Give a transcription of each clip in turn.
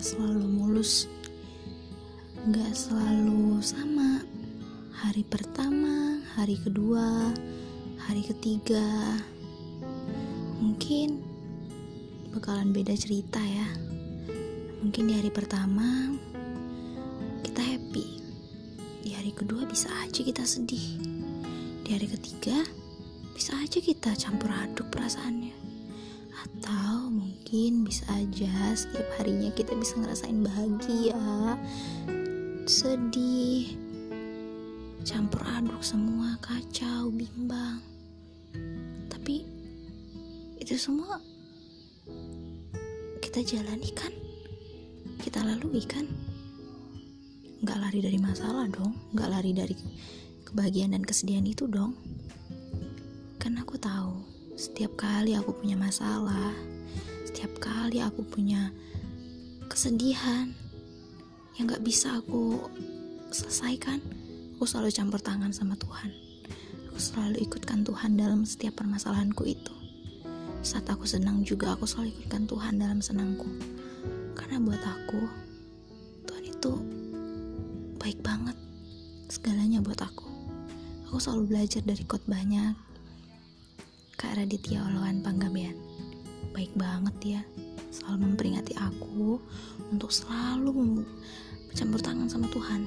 nggak selalu mulus nggak selalu sama. Hari pertama hari kedua hari ketiga. Mungkin bakalan beda cerita ya. Mungkin di hari pertama kita happy di hari kedua bisa aja kita sedih di hari ketiga bisa aja kita campur aduk perasaannya atau mungkin bisa aja setiap harinya kita bisa ngerasain bahagia. Sedih. Campur aduk semua kacau bimbang. Tapi itu semua kita jalani kan? Kita lalui kan? Nggak lari dari masalah dong. Nggak lari dari kebahagiaan dan kesedihan itu dong. Kan aku tahu setiap kali aku punya masalah setiap kali aku punya kesedihan yang nggak bisa aku selesaikan aku selalu campur tangan sama Tuhan. Aku selalu ikutkan Tuhan dalam setiap permasalahanku itu. Saat aku senang juga aku selalu ikutkan Tuhan dalam senangku. Karena buat aku Tuhan itu baik banget segalanya buat aku. Aku selalu belajar dari khotbahnya Kak Raditya Olawan Panggabean. Baik banget ya selalu memperingati aku untuk selalu bercampur tangan sama Tuhan.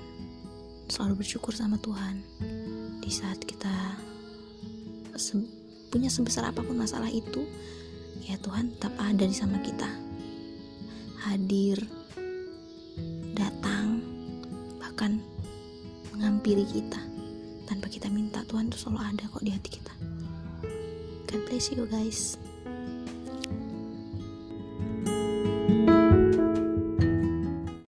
Selalu bersyukur sama Tuhan. Di saat kita se punya sebesar apa pun masalah itu ya Tuhan tetap ada di sama kita. Hadir datang bahkan menghampiri kita. Tanpa kita minta Tuhan tuh selalu ada kok di hati kita God bless you guys